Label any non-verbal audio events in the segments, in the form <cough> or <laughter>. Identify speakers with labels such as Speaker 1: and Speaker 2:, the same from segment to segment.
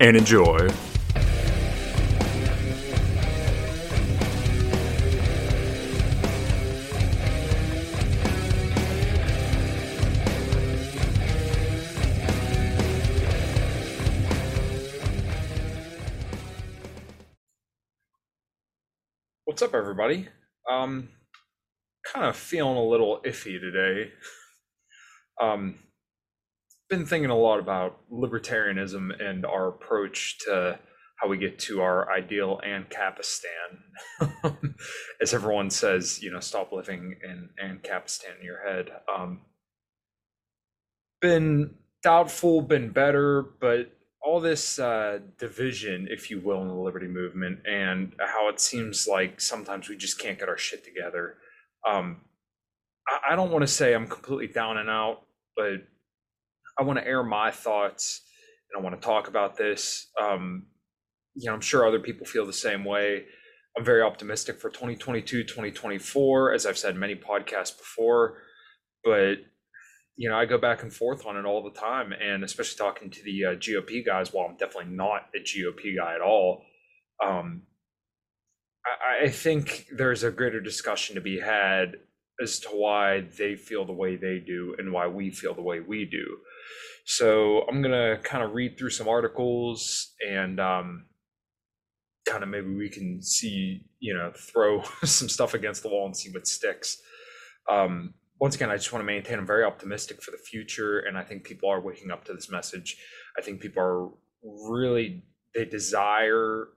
Speaker 1: and enjoy. What's up, everybody? Um, kind of feeling a little iffy today. <laughs> Um, been thinking a lot about libertarianism and our approach to how we get to our ideal Ancapistan. <laughs> As everyone says, you know, stop living in Ancapistan in your head. Um, been doubtful, been better, but all this uh, division, if you will, in the liberty movement, and how it seems like sometimes we just can't get our shit together. Um, I, I don't want to say I'm completely down and out, but I want to air my thoughts and I want to talk about this. Um, you know, I'm sure other people feel the same way. I'm very optimistic for 2022, 2024, as I've said many podcasts before. But you know, I go back and forth on it all the time, and especially talking to the uh, GOP guys. While I'm definitely not a GOP guy at all, um, I, I think there's a greater discussion to be had as to why they feel the way they do and why we feel the way we do. So I'm gonna kind of read through some articles and um, kind of maybe we can see, you know, throw <laughs> some stuff against the wall and see what sticks. Um, once again, I just want to maintain I'm very optimistic for the future, and I think people are waking up to this message. I think people are really they desire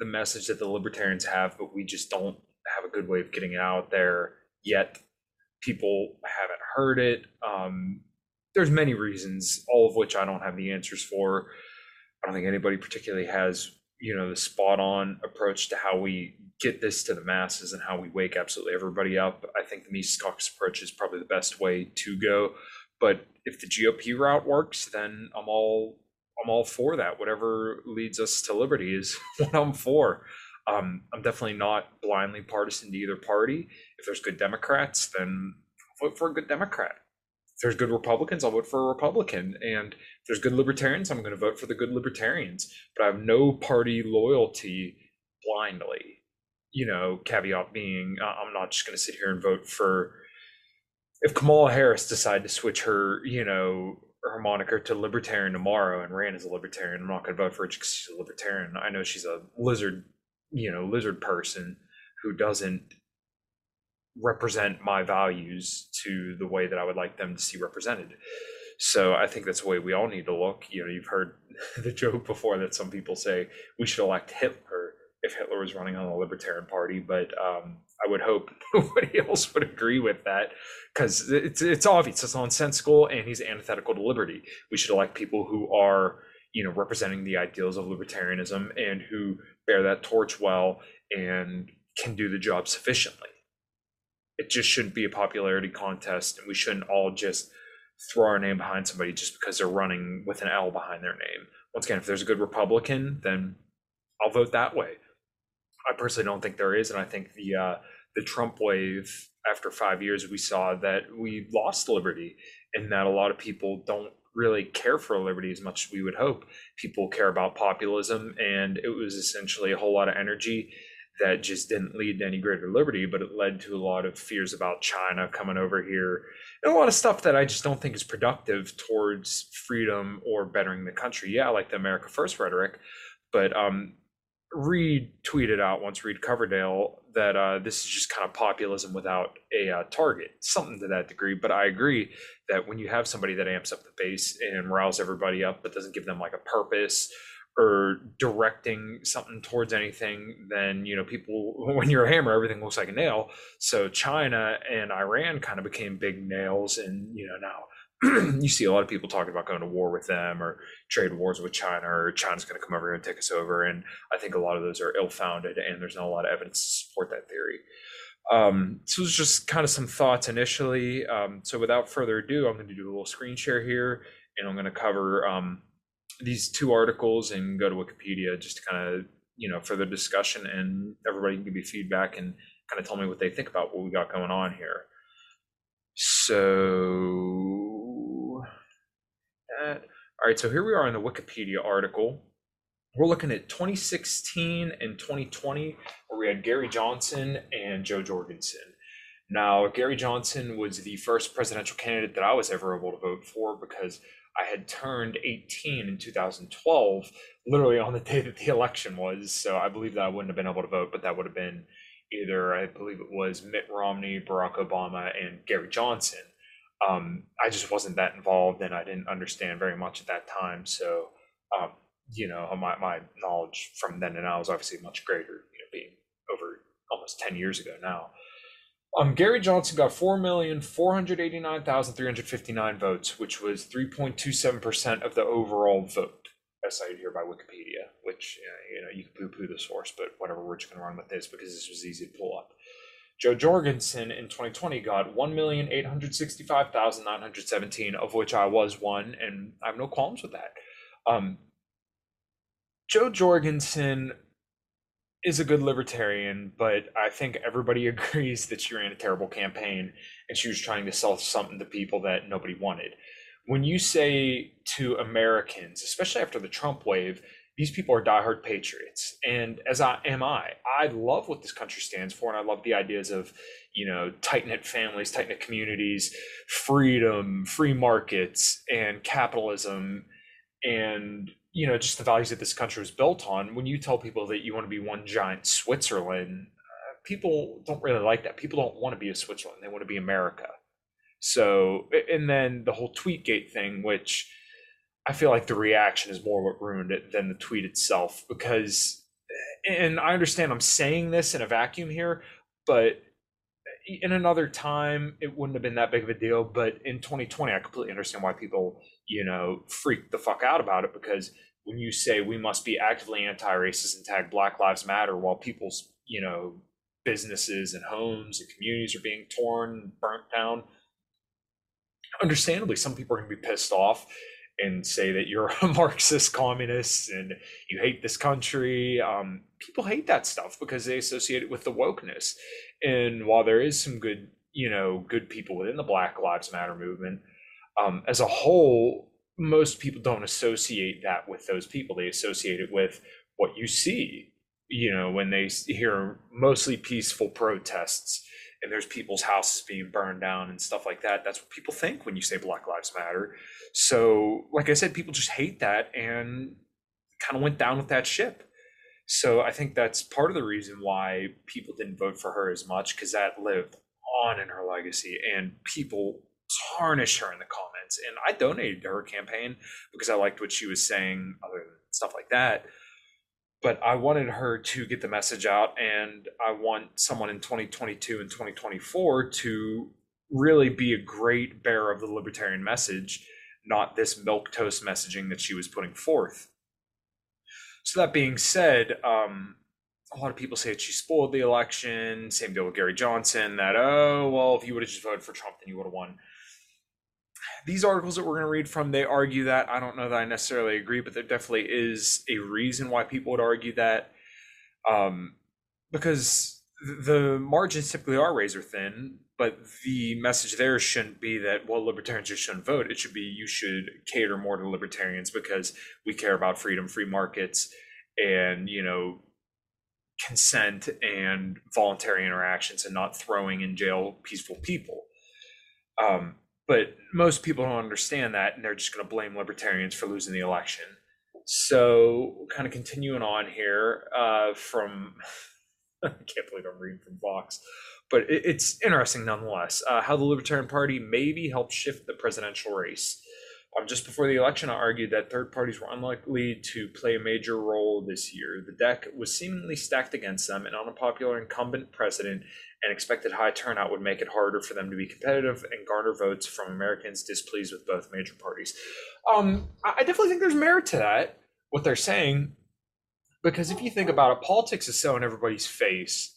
Speaker 1: the message that the libertarians have, but we just don't have a good way of getting it out there yet. People haven't heard it. Um, there's many reasons, all of which I don't have the answers for. I don't think anybody particularly has, you know, the spot on approach to how we get this to the masses and how we wake absolutely everybody up. I think the Mises Caucus approach is probably the best way to go. But if the GOP route works, then I'm all I'm all for that. Whatever leads us to liberty is <laughs> what I'm for. Um, I'm definitely not blindly partisan to either party. If there's good Democrats, then vote for a good Democrat if there's good Republicans, I'll vote for a Republican. And if there's good libertarians, I'm going to vote for the good libertarians. But I have no party loyalty blindly. You know, caveat being, I'm not just going to sit here and vote for. If Kamala Harris decided to switch her, you know, her moniker to libertarian tomorrow and ran as a libertarian, I'm not going to vote for her because she's a libertarian. I know she's a lizard, you know, lizard person who doesn't represent my values to the way that I would like them to see represented. So I think that's the way we all need to look. You know, you've heard <laughs> the joke before that some people say we should elect Hitler if Hitler was running on the Libertarian Party, but um, I would hope <laughs> nobody else would agree with that because it's it's obvious, it's nonsensical, and he's antithetical to liberty. We should elect people who are you know representing the ideals of libertarianism and who bear that torch well and can do the job sufficiently it just shouldn't be a popularity contest and we shouldn't all just throw our name behind somebody just because they're running with an L behind their name. Once again, if there's a good Republican, then I'll vote that way. I personally don't think there is, and I think the uh, the Trump wave after five years, we saw that we lost liberty, and that a lot of people don't really care for liberty as much as we would hope. People care about populism, and it was essentially a whole lot of energy that just didn't lead to any greater liberty, but it led to a lot of fears about China coming over here and a lot of stuff that I just don't think is productive towards freedom or bettering the country. Yeah, like the America First rhetoric, but um, Reed tweeted out once Reed Coverdale that uh, this is just kind of populism without a uh, target, something to that degree. But I agree that when you have somebody that amps up the base and riles everybody up, but doesn't give them like a purpose or directing something towards anything, then you know people <laughs> when you're a hammer, everything looks like a nail. So China and Iran kind of became big nails, and you know now <clears throat> you see a lot of people talking about going to war with them or trade wars with China or China's going to come over here and take us over. And I think a lot of those are ill founded and there's not a lot of evidence to support that theory. Um, so it's just kind of some thoughts initially. Um, so without further ado, I'm going to do a little screen share here and I'm going to cover um, these two articles and go to Wikipedia just to kind of, you know, further discussion and everybody can give me feedback and kind of tell me what they think about what we got going on here. So, that, all right, so here we are in the Wikipedia article. We're looking at 2016 and 2020, where we had Gary Johnson and Jo Jorgensen. Now, Gary Johnson was the first presidential candidate that I was ever able to vote for because I had turned 18 in 2012, literally on the day that the election was. So I believe that I wouldn't have been able to vote, but that would have been either I believe it was Mitt Romney, Barack Obama, and Gary Johnson. Um, I just wasn't that involved, and I didn't understand very much at that time. So, um, you know, my my knowledge from then and now is obviously much greater. You know, being over almost ten years ago now. Um, Gary Johnson got 4,489,359 votes, which was 3.27% of the overall vote as cited here by Wikipedia, which uh, you know you can poo-poo the source, but whatever, we're just going to run with this because this was easy to pull up. Jo Jorgensen in 2020 got 1,865,917, of which I was one, and I have no qualms with that. Um, Jo Jorgensen is a good libertarian, but I think everybody <laughs> agrees that she ran a terrible campaign and she was trying to sell something to people that nobody wanted. When you say to Americans, especially after the Trump wave, these people are diehard patriots, and as I am I, I love what this country stands for, and I love the ideas of you know tight knit families, tight knit communities, freedom, free markets, and capitalism, and you know just the values that this country was built on. When you tell people that you want to be one giant Switzerland, uh, people don't really like that. People don't want to be a Switzerland; they want to be America so, and then the whole Tweetgate thing, which I feel like the reaction is more what ruined it than the tweet itself. Because, and I understand I'm saying this in a vacuum here, but in another time, it wouldn't have been that big of a deal. But in 2020, I completely understand why people, you know, freak the fuck out about it because when you say we must be actively anti-racist and tag Black Lives Matter while people's, you know, businesses and homes and communities are being torn, burnt down, understandably, some people are going to be pissed off and say that you're a <laughs> Marxist communist and you hate this country. Um, people hate that stuff because they associate it with the wokeness. And while there is some good, you know, good people within the Black Lives Matter movement, um, as a whole, most people don't associate that with those people. They associate it with what you see, you know, when they hear mostly peaceful protests and there's people's houses being burned down and stuff like that. That's what people think when you say Black Lives Matter. So, like I said, people just hate that and kind of went down with that ship. So I think that's part of the reason why people didn't vote for her as much because that lived on in her legacy and people tarnish her in the comments. And I donated to her campaign because I liked what she was saying, other than stuff like that but I wanted her to get the message out, and I want someone in 2022 and 2024 to really be a great bearer of the libertarian message, not this milk toast messaging that she was putting forth. So that being said, um, a lot of people say that she spoiled the election. Same deal with Gary Johnson. That oh well, if you would have just voted for Trump, then you would have won these articles that we're going to read from, they argue that. I don't know that I necessarily agree, but there definitely is a reason why people would argue that. Um, because the margins typically are razor thin, but the message there shouldn't be that, well, libertarians just shouldn't vote. It should be you should cater more to libertarians because we care about freedom, free markets, and, you know, consent and voluntary interactions and not throwing in jail peaceful people. Um, but most people don't understand that, and they're just going to blame libertarians for losing the election. So, kind of continuing on here uh, from, <laughs> I can't believe I'm reading from Vox, but it, it's interesting nonetheless uh, how the Libertarian Party maybe helped shift the presidential race. Um, just before the election, I argued that third parties were unlikely to play a major role this year. The deck was seemingly stacked against them. And an unpopular incumbent president and expected high turnout would make it harder for them to be competitive and garner votes from Americans displeased with both major parties. Um, I definitely think there's merit to that, what they're saying, because if you think about it, politics is so in everybody's face,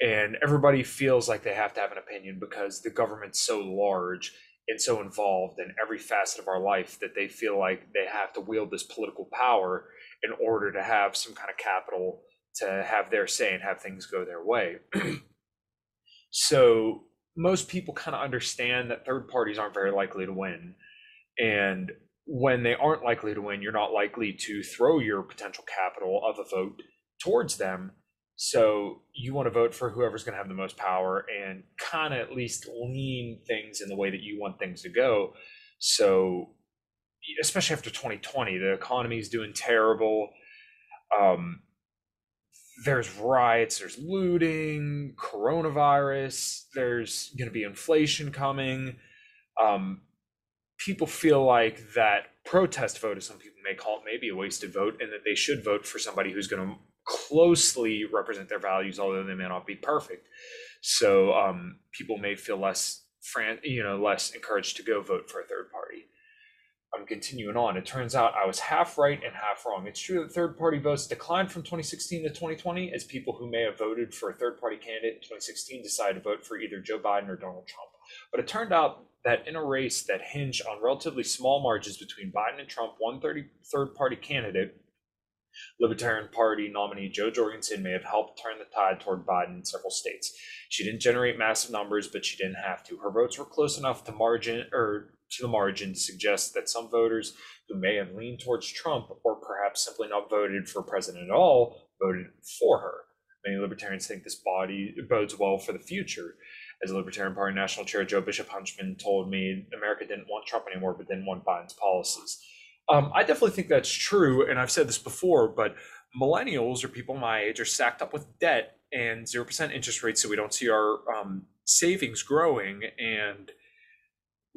Speaker 1: and everybody feels like they have to have an opinion because the government's so large and so involved in every facet of our life that they feel like they have to wield this political power in order to have some kind of capital to have their say and have things go their way. <clears throat> so most people kind of understand that third parties aren't very likely to win. And when they aren't likely to win, you're not likely to throw your potential capital of a vote towards them so you want to vote for whoever's going to have the most power and kind of at least lean things in the way that you want things to go. So especially after 2020, the economy is doing terrible. Um, there's riots, there's looting, coronavirus, there's going to be inflation coming. Um, people feel like that protest vote, as some people may call it, may be a wasted vote, and that they should vote for somebody who's going to closely represent their values, although they may not be perfect. So um, people may feel less, fran- you know, less encouraged to go vote for a third party. I'm continuing on. It turns out I was half right and half wrong. It's true that third party votes declined from 2016 to 2020 as people who may have voted for a third party candidate in 2016 decided to vote for either Joe Biden or Donald Trump. But it turned out that in a race that hinged on relatively small margins between Biden and Trump, one third party candidate Libertarian Party nominee Jo Jorgensen may have helped turn the tide toward Biden in several states. She didn't generate massive numbers, but she didn't have to. Her votes were close enough to margin or to the margin to suggest that some voters who may have leaned towards Trump or perhaps simply not voted for president at all voted for her. Many libertarians think this body bodes well for the future. As Libertarian Party National Chair Joe Bishop Henchman told me, America didn't want Trump anymore, but didn't want Biden's policies. Um, I definitely think that's true, and I've said this before, but millennials or people my age are stacked up with debt and zero percent interest rates, so we don't see our um, savings growing, and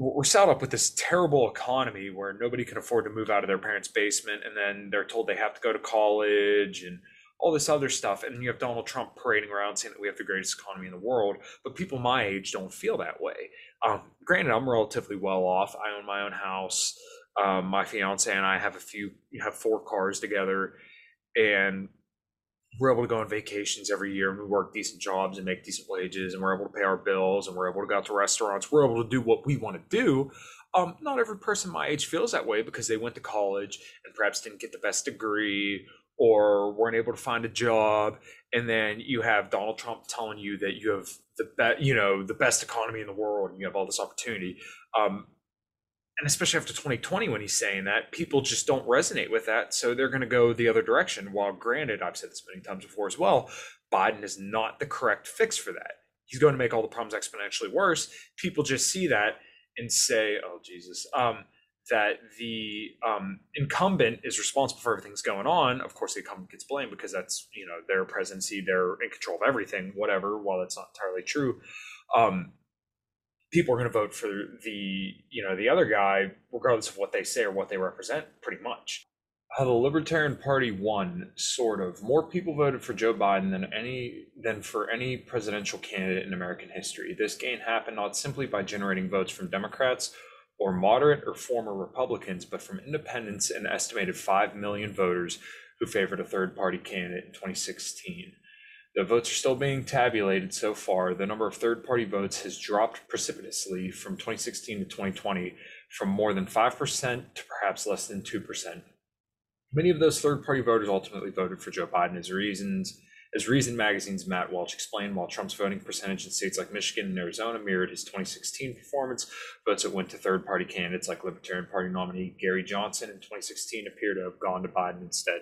Speaker 1: we're set up with this terrible economy where nobody can afford to move out of their parents' basement, and then they're told they have to go to college and all this other stuff, and you have Donald Trump parading around saying that we have the greatest economy in the world, but people my age don't feel that way. Um, granted, I'm relatively well off. I own my own house. Um, my fiance and I have a few, have four cars together, and we're able to go on vacations every year and we work decent jobs and make decent wages and we're able to pay our bills and we're able to go out to restaurants. We're able to do what we want to do. Um, not every person my age feels that way because they went to college and perhaps didn't get the best degree or weren't able to find a job. And then you have Donald Trump telling you that you have the best, you know, the best economy in the world and you have all this opportunity. Um, and especially after 2020 when he's saying that people just don't resonate with that so they're going to go the other direction. While granted i've said this many times before as well biden is not the correct fix for that. He's going to make all the problems exponentially worse. People just see that and say oh jesus um, that the um, incumbent is responsible for everything's going on. Of course the incumbent gets blamed because that's you know their presidency they're in control of everything whatever while that's not entirely true. Um, people are going to vote for the you know the other guy regardless of what they say or what they represent pretty much. How the libertarian party won sort of. More people voted for joe biden than any than for any presidential candidate in american history. This gain happened not simply by generating votes from democrats or moderate or former republicans but from independents and estimated 5 million voters who favored a third party candidate in 2016 the votes are still being tabulated so far. The number of third party votes has dropped precipitously from 2016 to 2020 from more than 5% to perhaps less than 2%. Many of those third party voters ultimately voted for Joe Biden as reasons. As Reason Magazine's Matt Welch explained, while Trump's voting percentage in states like Michigan and Arizona mirrored his 2016 performance, votes that went to third party candidates like Libertarian Party nominee Gary Johnson in 2016 appear to have gone to Biden instead.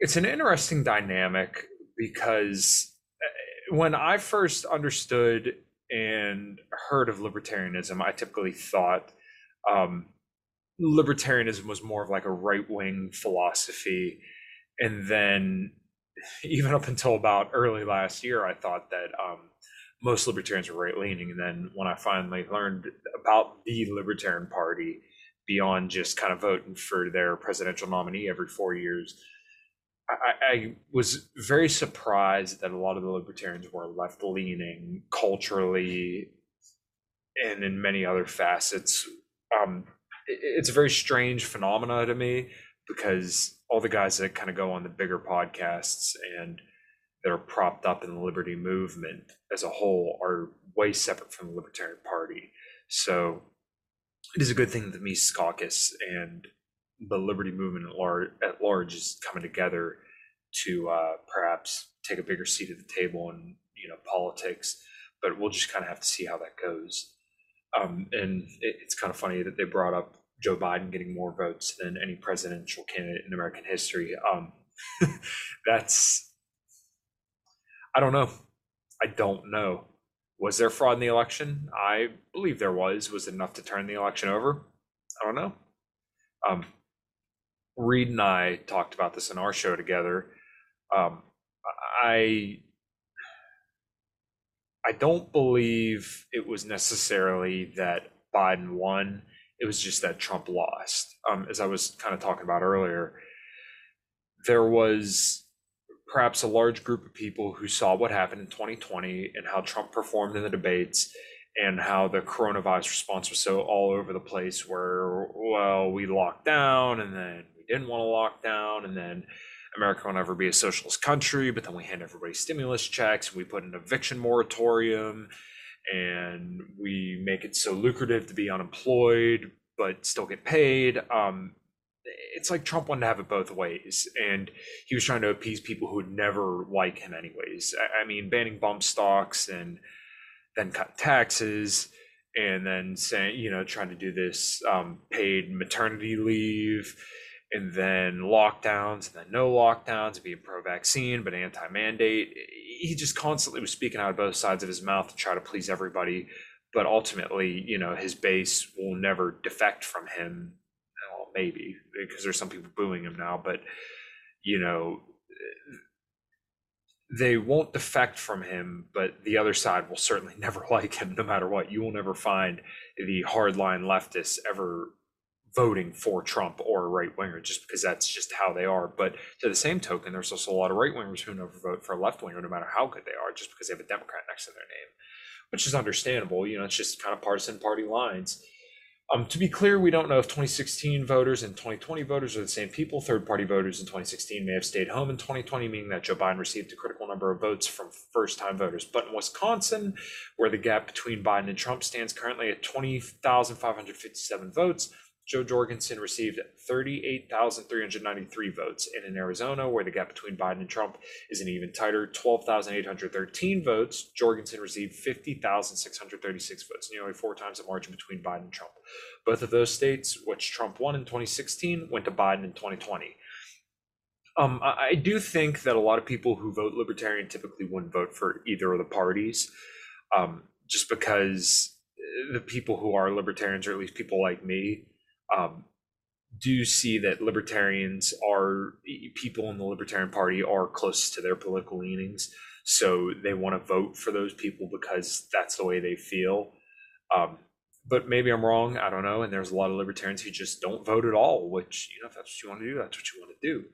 Speaker 1: It's an interesting dynamic because uh, when I first understood and heard of libertarianism, I typically thought um, libertarianism was more of like a right wing philosophy. And then, <laughs> even up until about early last year, I thought that um, most libertarians were right leaning. And then, when I finally learned about the Libertarian Party beyond just kind of voting for their presidential nominee every four years, I, I, was very surprised that a lot of the libertarians were left leaning culturally and in many other facets. Um, it, it's a very strange phenomena to me because all the guys that kind of go on the bigger podcasts and that are propped up in the liberty movement as a whole are way separate from the Libertarian Party. So it is a good thing that Mises Caucus and the liberty movement at large, at large is coming together to uh, perhaps take a bigger seat at the table in you know politics. But we'll just kind of have to see how that goes. Um, and it, it's kind of funny that they brought up Joe Biden getting more votes than any presidential candidate in American history. Um, <laughs> that's I don't know. I don't know. Was there fraud in the election? I believe there was. Was it enough to turn the election over? I don't know. Um, Reed and I talked about this in our show together. Um, I I don't believe it was necessarily that Biden won. It was just that Trump lost. Um, as I was kind of talking about earlier, there was perhaps a large group of people who saw what happened in 2020 and how Trump performed in the debates and how the coronavirus response was so all over the place where well we locked down and then didn't want to lock down, and then America will never be a socialist country, but then we hand everybody stimulus checks, and we put an eviction moratorium, and we make it so lucrative to be unemployed but still get paid. Um, it's like Trump wanted to have it both ways, and he was trying to appease people who would never like him, anyways. I, mean, banning bump stocks and then cut taxes, and then saying, you know, trying to do this um, paid maternity leave and then lockdowns and then no lockdowns, being pro vaccine but anti mandate. He just constantly was speaking out of both sides of his mouth to try to please everybody. But ultimately, you know, his base will never defect from him. Well, maybe because there's some people booing him now, but you know, they won't defect from him, but the other side will certainly <laughs> never like him no matter what. You will never find the hardline leftists ever voting for Trump or a right winger just because that's just how they are. But to the same token, there's also a lot of right wingers who never vote for a left winger, no matter how good they are, just because they have a Democrat next to their name, which is understandable. You know, it's just kind of partisan party lines. Um, to be clear, we don't know if 2016 voters and 2020 voters are the same people. Third party voters in 2016 may have stayed home in 2020, meaning that Joe Biden received a critical number of votes from first time voters. But in Wisconsin, where the gap between Biden and Trump stands currently at 20,557 votes, Jo Jorgensen received 38,393 votes. And in Arizona, where the gap between Biden and Trump is an even tighter 12,813 votes, Jorgensen received 50,636 votes, nearly four times the margin between Biden and Trump. Both of those states, which Trump won in 2016, went to Biden in 2020. Um, I, I do think that a lot of people who vote libertarian typically wouldn't vote for either of the parties, um, just because the people who are libertarians, or at least people like me, um, do see that libertarians are people in the Libertarian Party are close to their political leanings, so they want to vote for those people because that's the way they feel. Um, but maybe I'm wrong. I don't know. And there's a lot of libertarians who just don't vote at all. Which you know, if that's what you want to do, that's what you want to do.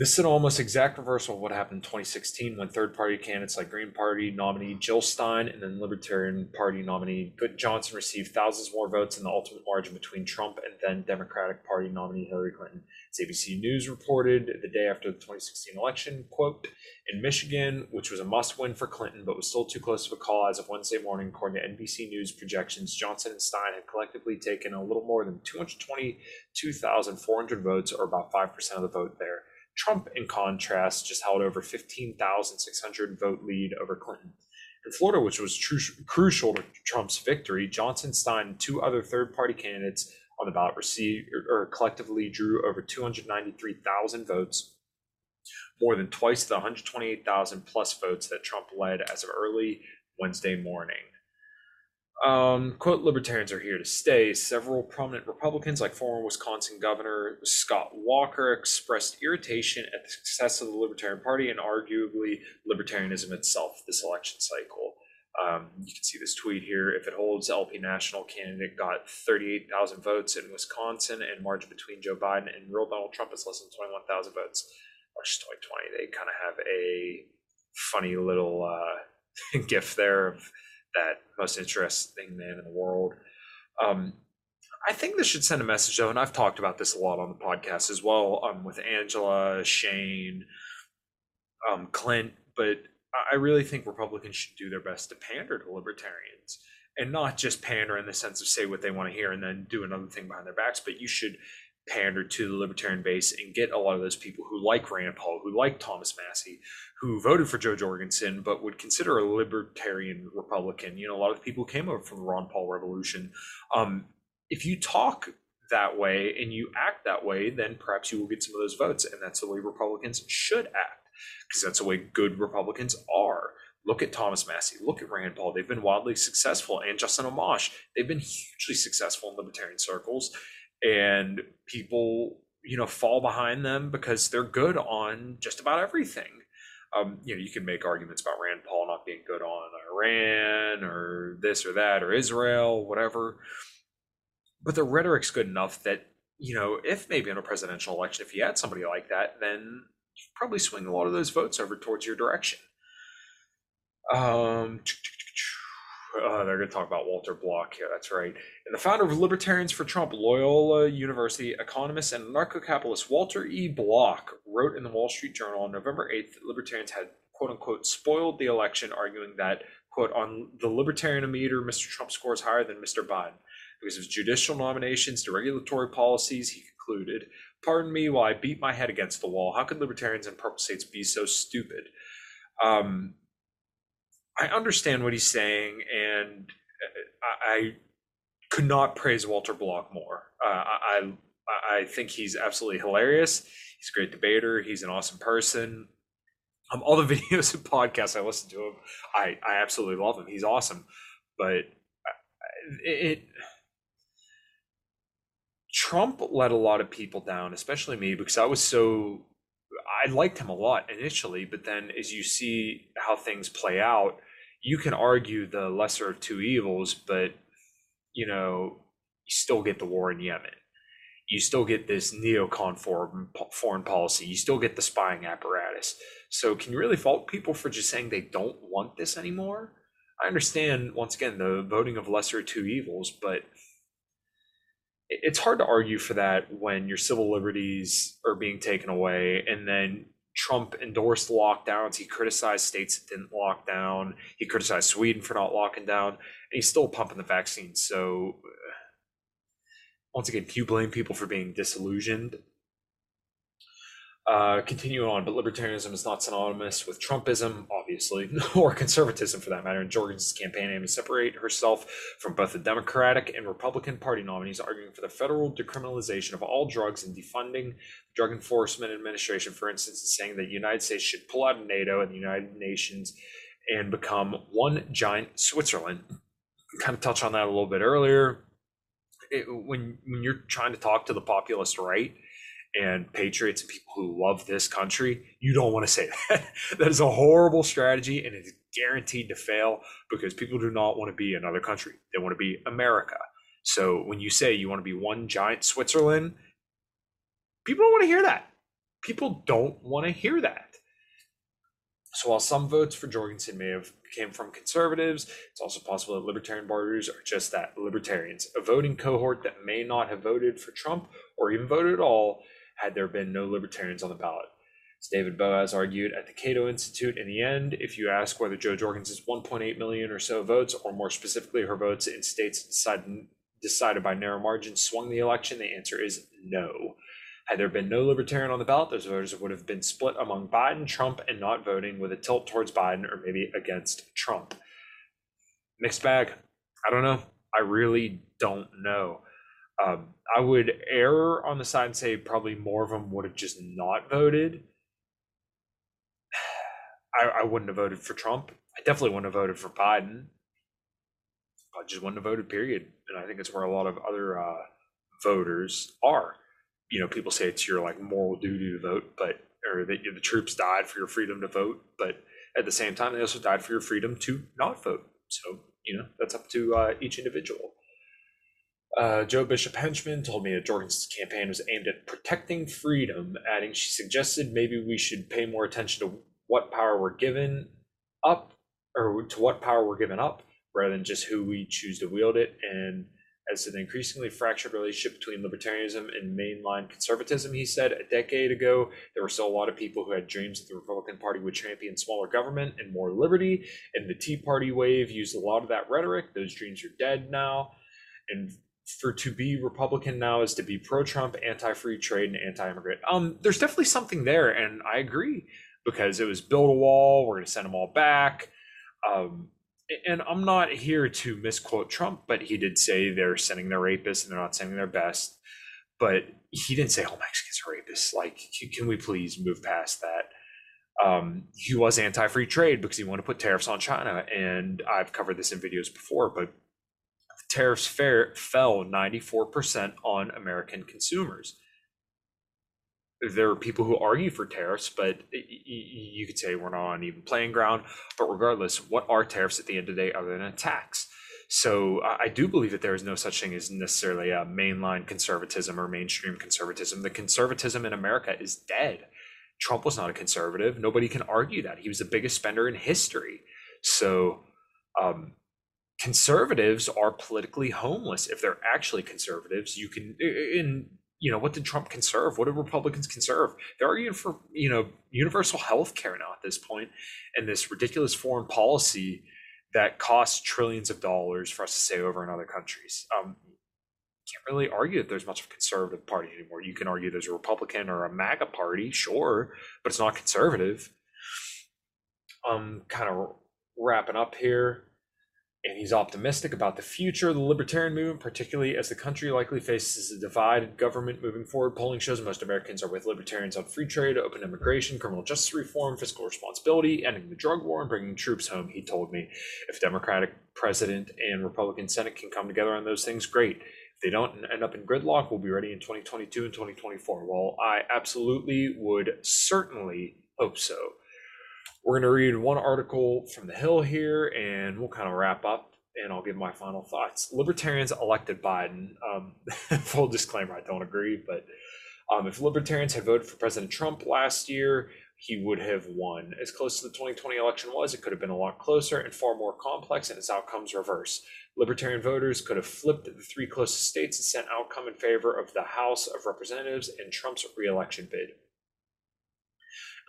Speaker 1: This is an almost exact reversal of what happened in 2016 when third party candidates like Green Party nominee Jill Stein and then Libertarian Party nominee Johnson received thousands more votes in the ultimate margin between Trump and then Democratic Party nominee Hillary Clinton. As ABC News reported the day after the 2016 election, quote, in Michigan, which was a must win for Clinton but was still too close of a call as of Wednesday morning, according to NBC News projections, Johnson and Stein had collectively taken a little more than 222,400 votes, or about 5% of the vote there. Trump, in contrast, just held over 15,600 vote lead over Clinton. In Florida, which was crucial to Trump's victory, Johnson, Stein, and two other third party candidates on the ballot received or, er, or collectively drew over 293,000 votes, more than twice the 128,000 plus votes that Trump led as of early Wednesday morning. Um, quote, libertarians are here to stay. Several prominent Republicans, like former Wisconsin Governor Scott Walker, expressed irritation at the success of the Libertarian Party and arguably libertarianism itself this election cycle. Um, you can see this tweet here. If it holds, LP national candidate got 38,000 votes in Wisconsin, and margin between Joe Biden and real Donald Trump is less than 21,000 votes. March 2020, they kind of have a funny little uh, <laughs> gift there of that most interesting man in the world. Um, I think this should send a message though, and I've talked about this a lot on the podcast as well, um, with Angela, Shane, um, Clint, but I really think Republicans should do their best to pander to libertarians and not just pander in the sense of say what they want to hear and then do another thing behind their backs, but you should pander to the libertarian base and get a lot of those people who like Rand Paul, who like Thomas Massie, who voted for Jo Jorgensen, but would consider a libertarian Republican. You know, a lot of people came over from the Ron Paul Revolution. Um, if you talk that way and you act that way, then perhaps you will get some of those votes. And that's the way Republicans should act, because that's the way good Republicans are. Look at Thomas Massie. Look at Rand Paul. They've been wildly successful. And Justin Amash. They've been hugely successful in libertarian circles and people you know fall behind them because they're good on just about everything. Um, you know you can make arguments about rand paul not being good on iran or this or that or israel whatever. But the rhetoric's good enough that you know if maybe in a presidential election if you had somebody like that then you probably swing a lot of those votes over towards your direction. Um uh, they're going to talk about Walter Block here. That's right. And the founder of Libertarians for Trump, Loyola University economist and anarcho-capitalist Walter E. Block wrote in the Wall Street Journal on November 8th that libertarians had quote unquote spoiled the election, arguing that quote on the libertarian meter, Mr. Trump scores higher than Mr. Biden because of his judicial nominations to regulatory policies. He concluded, "Pardon me while I beat my head against the wall. How could libertarians in purple states be so stupid?" Um, I understand what he's saying, and I, I could not praise Walter Block more. Uh, I I think he's absolutely hilarious. He's a great debater. He's an awesome person. Um, all the <laughs> videos and podcasts I listen to him, I I absolutely love him. He's awesome, but it, it Trump let a lot of people down, especially me, because I was so I liked him a lot initially, but then as you see how things play out, you can argue the lesser of two evils, but you know, you still get the war in Yemen. You still get this neocon foreign policy. You still get the spying apparatus. So, can you really fault people for just saying they don't want this anymore? I understand, once again, the voting of lesser of two evils, but it's hard to argue for that when your civil liberties are being taken away and then Trump endorsed lockdowns. He criticized states that didn't lock down. He criticized Sweden for not locking down. And he's still pumping the vaccine. So, uh, once again, can you blame people for being disillusioned? Uh, continuing on, but libertarianism is not synonymous with Trumpism, obviously, <laughs> or conservatism for that matter. And Jorgensen's campaign aimed to separate herself from both the Democratic and Republican Party nominees, arguing for the federal decriminalization of all drugs and defunding the Drug Enforcement Administration, for instance, is saying that the United States should pull out of NATO and the United Nations and become one giant Switzerland. Kind of touch on that a little bit earlier. It, when when you're trying to talk to the populist right and patriots and people who love this country, you don't want to say <laughs> that. that is a horrible strategy and it's guaranteed to fail because people do not want to be another country. They want to be America. So when you say you want to be one giant Switzerland, people don't want to hear that. People don't want to hear that. So while some votes for Jorgensen may have came from conservatives, it's also possible that libertarian voters are just that libertarians, a voting cohort that may not have voted for Trump or even voted at all had there been no libertarians on the ballot. As David Boaz argued at the Cato Institute, in the end, if you ask whether Jo Jorgensen's 1.8 million or so votes, or more specifically her votes in states decided, decided by narrow margins, swung the election, the answer is no. Had there been no libertarian on the ballot, those voters would have been split among Biden, Trump, and not voting with a tilt towards Biden or maybe against Trump. Mixed bag. I don't know. I really don't know. Um, I would err on the side and say probably more of them would have just not voted. <sighs> I, I wouldn't have voted for Trump. I definitely wouldn't have voted for Biden. I just wouldn't have voted, period. And I think it's where a lot of other uh, voters are. You know, people say it's your like moral duty to vote, but or that the troops died for your freedom to vote, but at the same time, they also died for your freedom to not vote. So you know, that's up to uh, each individual. Uh, Joe Bishop Henchman told me that Jorgensen's campaign was aimed at protecting freedom, adding she suggested maybe we should pay more attention to what power we're given up, or to what power we're given up, rather than just who we choose to wield it. And as an increasingly fractured relationship between libertarianism and mainline conservatism, he said a decade ago, there were still a lot of people who had dreams that the Republican Party would champion smaller government and more liberty. And the Tea Party wave used a lot of that rhetoric. Those dreams are dead now. And for to be Republican now is to be pro-Trump, anti-free trade, and anti-immigrant. Um, there's definitely something there, and I agree because it was build a wall. We're going to send them all back. Um, and I'm not here to misquote Trump, but he did say they're sending their rapists and they're not sending their best. But he didn't say all Mexicans are rapists. Like, can we please move past that? Um, he was anti-free trade because he wanted to put tariffs on China, and I've covered this in videos before. But tariffs fair, fell 94% on American consumers. There are people who argue for tariffs, but you could say we're not on even playing ground. But regardless, what are tariffs at the end of the day other than a tax? So I do believe that there is no such thing as necessarily a mainline conservatism or mainstream conservatism. The conservatism in America is dead. Trump was not a conservative. Nobody can argue that. He was the biggest spender in history. So um, conservatives are politically homeless. If they're actually conservatives you can in you know what did trump conserve? What did republicans conserve? They're arguing for you know universal health care now at this point and this ridiculous foreign policy that costs trillions of dollars for us to say over in other countries. Um, can't really argue that there's much of a conservative party anymore. You can argue there's a republican or a maga party sure but it's not conservative. Um kind of wrapping up here and he's optimistic about the future of the libertarian movement, particularly as the country likely faces a divided government moving forward. Polling shows most Americans are with libertarians on free trade, open immigration, criminal justice reform, fiscal responsibility, ending the drug war, and bringing troops home. He told me if Democratic president and Republican Senate can come together on those things, great. If they don't end up in gridlock, we'll be ready in 2022 and 2024. Well, I absolutely would certainly hope so. We're going to read one article from The Hill here, and we'll kind of wrap up, and I'll give my final thoughts. Libertarians elected Biden. Um, <laughs> full disclaimer, I don't agree, but um, if libertarians had voted for President Trump last year, he would have won. As close to the 2020 election was, it could have been a lot closer and far more complex, and its outcomes reverse. Libertarian voters could have flipped the three closest states and sent outcome in favor of the House of Representatives and Trump's reelection bid.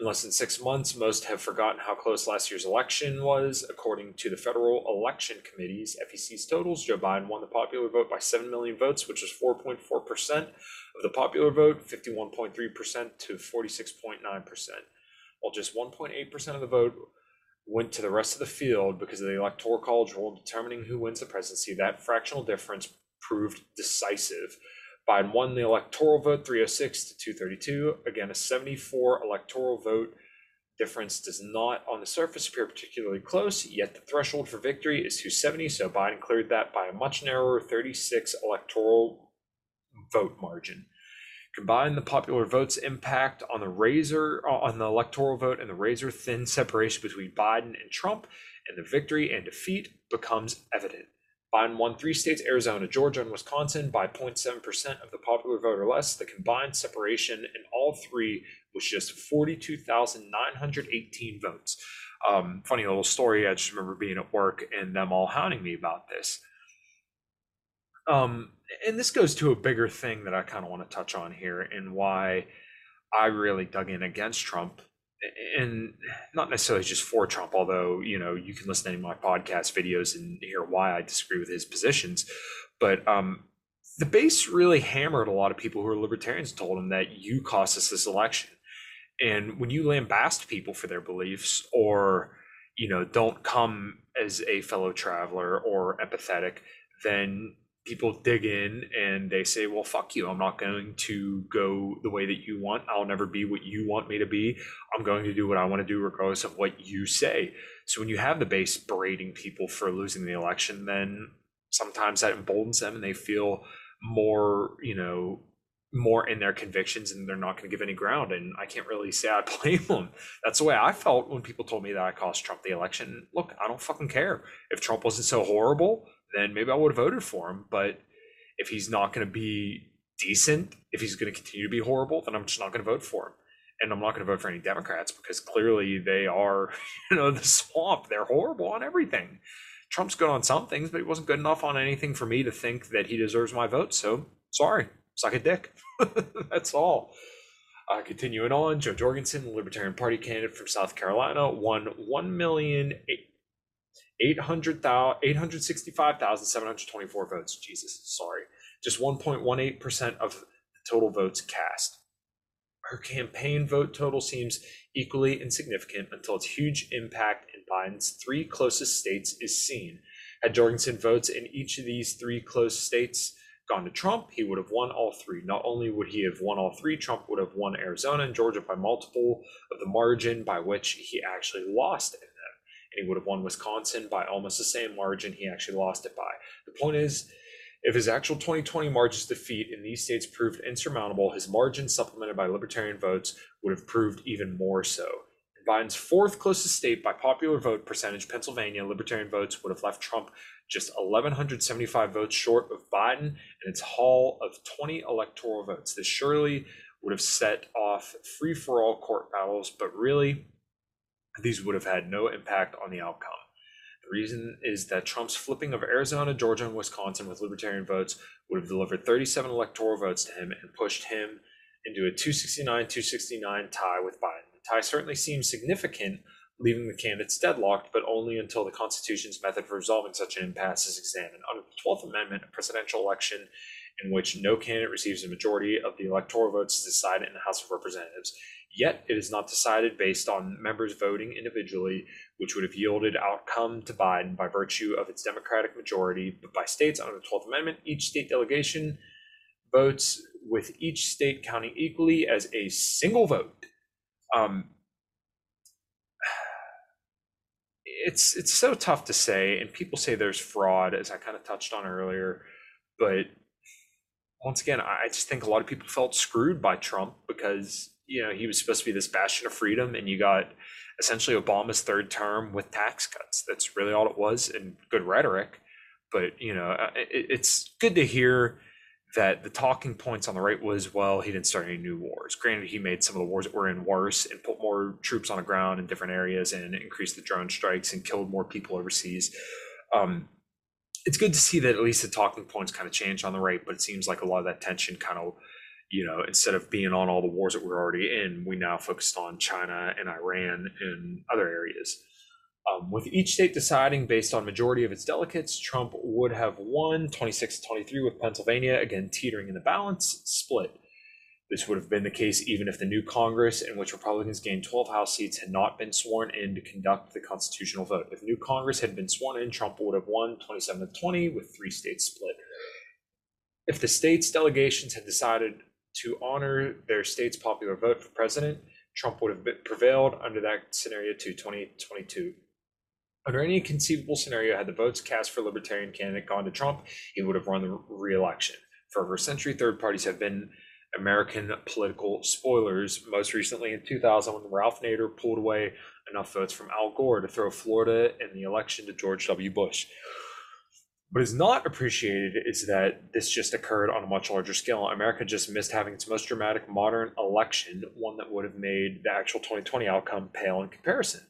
Speaker 1: In less than six months, most have forgotten how close last year's election was. According to the Federal Election Committee's FEC's totals, Joe Biden won the popular vote by 7 million votes, which was 4.4% of the popular vote, 51.3% to 46.9%, while just 1.8% of the vote went to the rest of the field because of the Electoral College rule determining who wins the presidency. That fractional difference proved decisive. Biden won the electoral vote 306 to 232. Again, a 74 electoral vote difference does not on the surface appear particularly close, yet the threshold for victory is 270, so Biden cleared that by a much narrower 36 electoral vote margin. Combine the popular vote's impact on the razor on the electoral vote and the razor thin separation between Biden and Trump, and the victory and defeat becomes evident. Biden won three states Arizona, Georgia, and Wisconsin by 0.7% of the popular vote or less. The combined separation in all three was just 42,918 votes. Um, funny little story. I just remember being at work and them all hounding me about this. Um, and this goes to a bigger thing that I kind of want to touch on here and why I really dug in against Trump and not necessarily just for Trump, although you know you can listen to any of my podcast videos and hear why I disagree with his positions. But um, the base really hammered a lot of people who are libertarians, told them that you cost us this election. And when you lambast people for their beliefs, or you know don't come as a fellow traveler or empathetic, then people dig in and they say, well, fuck you. I'm not going to go the way that you want. I'll never be what you want me to be. I'm going to do what I want to do, regardless of what you say. So when you have the base berating people for losing the election, then sometimes that emboldens them and they feel more, you know, more in their convictions and they're not going to give any ground. And I can't really say I <laughs> blame them. That's the way I felt when people told me that I cost Trump the election. Look, I don't fucking care. If Trump wasn't so horrible, then maybe I would have voted for him. But if he's not going to be decent, if he's going to continue to be horrible, then I'm just not going to vote for him. And I'm not going to vote for any Democrats because clearly they are, <laughs> you know, the swamp. They're horrible on everything. Trump's good on some things, but he wasn't good enough on anything for me to think that he deserves my vote. So sorry, suck a dick. <laughs> That's all. Uh, continuing on, Jo Jorgensen, the Libertarian Party candidate from South Carolina, won 1,865,724 votes. Jesus, sorry. Just 1.18% of the total votes cast. Her campaign vote total seems equally insignificant until its huge impact in Biden's three closest states is seen. Had Jorgensen votes in each of these three close states, gone to Trump, he would have won all three. Not only would he have won all three, Trump would have won Arizona and Georgia by multiple of the margin by which he actually lost in. And he would have won Wisconsin by almost the same margin he actually lost it by. The point is, if his actual 2020 margin's defeat in these states proved insurmountable, his margin, supplemented by libertarian votes, would have proved even more so. In Biden's fourth closest state by popular vote percentage, Pennsylvania, libertarian votes would have left Trump just 1,175 votes short of Biden and its haul of 20 electoral votes. This surely would have set off free for all court battles, but really, these would have had no impact on the outcome. The reason is that Trump's flipping of Arizona, Georgia, and Wisconsin with libertarian votes would have delivered 37 electoral votes to him and pushed him into a 269 269 tie with Biden. The tie certainly seems significant, leaving the candidates deadlocked, but only until the Constitution's method for resolving such an impasse is examined. Under the 12th Amendment, a presidential election in which no candidate receives a majority of the electoral votes is decided in the House of Representatives. Yet it is not decided based on members voting individually, which would have yielded outcome to Biden by virtue of its Democratic majority, but by states under the 12th Amendment. Each state delegation votes with each state counting equally as a single vote. Um, <sighs> it's it's so tough to say, and people say there's fraud, as I kind of touched on earlier. But once again, I just think a lot of people felt screwed by Trump because you know he was supposed to be this bastion of freedom, and you got essentially Obama's third term with tax cuts. That's really all it was, and good rhetoric. But you know, uh, it, it's good to hear that the talking points on the right was, well, he didn't start any new wars. Granted, he made some of the wars that were in worse and put more troops on the ground in different areas and increased the drone strikes and killed more people overseas. Um, it's good to see that at least the talking points kind of changed on the right, but it seems like a lot of that tension kind of, you know, instead of being on all the wars that we're already in, we now focused on China and Iran and other areas. Um, with each state deciding based on majority of its delegates, Trump would have won 26 23 with Pennsylvania, again teetering in the balance, split. This would have been the case even if the new Congress, in which Republicans gained 12 House seats, had not been sworn in to conduct the constitutional vote. If new Congress had been sworn in, Trump would have won 27 to 20 with three states split. If the states' delegations had decided to honor their state's popular vote for president, Trump would have prevailed under that scenario to 2022. Under any conceivable scenario, had the votes cast for Libertarian candidate gone to Trump, he would have won the re-election. For over a century, third parties have been American political spoilers. Most recently, in 2000, when Ralph Nader pulled away enough votes from Al Gore to throw Florida in the election to George W. Bush. What is not appreciated is that this just occurred on a much larger scale. America just missed having its most dramatic modern election, one that would have made the actual 2020 outcome pale in comparison.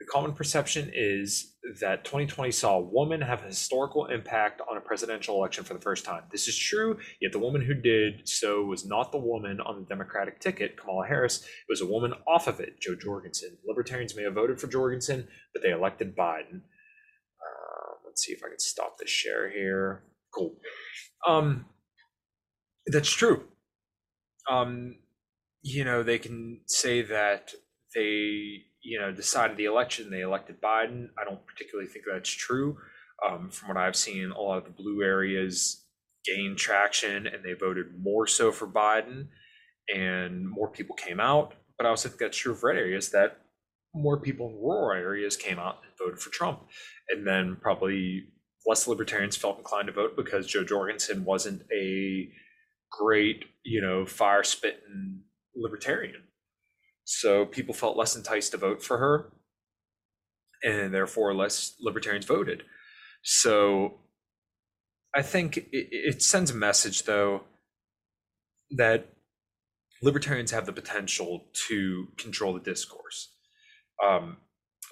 Speaker 1: The common perception is that 2020 saw a woman have a historical impact on a presidential election for the first time. This is true, yet the woman who did so was not the woman on the Democratic ticket, Kamala Harris. It was a woman off of it, Jo Jorgensen. Libertarians may have voted for Jorgensen, but they elected Biden. Uh, let's see if I can stop the share here. Cool. Um, that's true. Um, you know, they can say that they you know, decided the election. They elected Biden. I don't particularly think that's true. Um, from what I've seen, a lot of the blue areas gained traction and they voted more so for Biden and more people came out. But I also think that's true of red areas that more people in rural areas came out and voted for Trump. And then probably less libertarians felt inclined to vote because Jo Jorgensen wasn't a great, you know, fire spitting libertarian. So people felt less enticed to vote for her, and therefore less libertarians voted. So I think it, it sends a message, though, that libertarians have the potential to control the discourse. Um,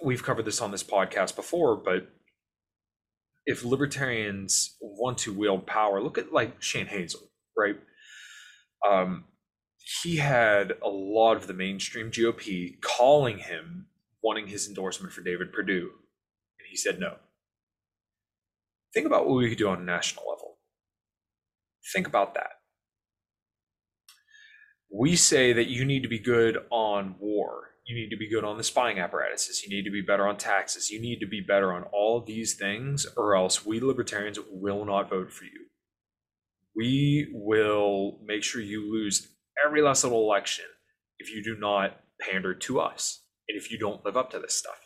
Speaker 1: we've covered this on this podcast before, but if libertarians want to wield power, look at like Shane Hazel, right? Um, he had a lot of the mainstream GOP calling him, wanting his endorsement for David Perdue, and he said no. Think about what we could do on a national level. Think about that. We say that you need to be good on war. You need to be good on the spying apparatuses. You need to be better on taxes. You need to be better on all these things, or else we libertarians will not vote for you. We will make sure you lose every last little election if you do not pander to us and if you don't live up to this stuff.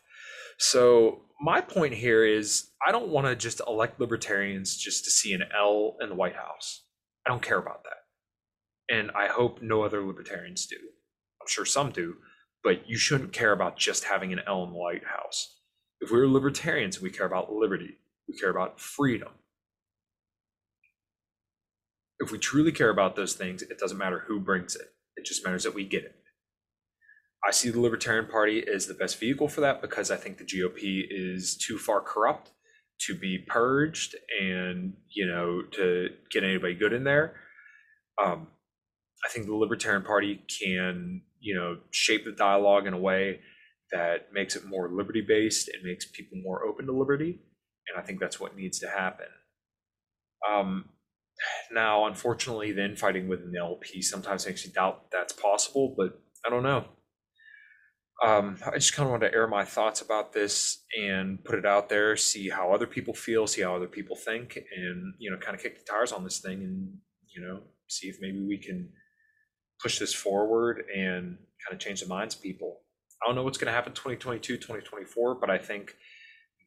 Speaker 1: So my point here is I don't want to just elect libertarians just to see an L in the White House. I don't care about that. And I hope no other libertarians do. I'm sure some do, but you shouldn't care about just having an the White House. If we're libertarians, we care about liberty, we care about freedom. If we truly care about those things, it doesn't matter who brings it, it just matters that we get it. I see the Libertarian Party as the best vehicle for that because I think the GOP is too far corrupt to be purged and, you know, to get anybody good in there. Um, I think the Libertarian Party can, you know, shape the dialogue in a way that makes it more liberty based and makes people more open to liberty. And I think that's what needs to happen. Um, now, unfortunately, the infighting within the LP sometimes makes me doubt that's possible, but I don't know um, I just kind of want to air my thoughts about this and put it out there, see how other people feel, see how other people think, and you know, kind of kick the tires on this thing, and you know, see if maybe we can push this forward and kind of change the minds of people. I don't know what's going to happen 2022, 2024, but I think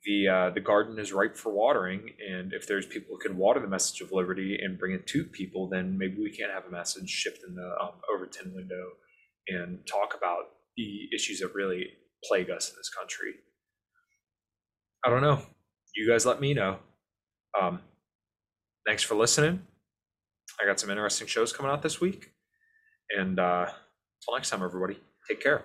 Speaker 1: the uh, the garden is ripe for watering, and if there's people who can water the message of liberty and bring it to people, then maybe we can have a message shift in the um, Overton window and talk about the issues that really plague us in this country. I don't know. You guys let me know. Um, thanks for listening. I got some interesting shows coming out this week. And uh, until next time, everybody, take care.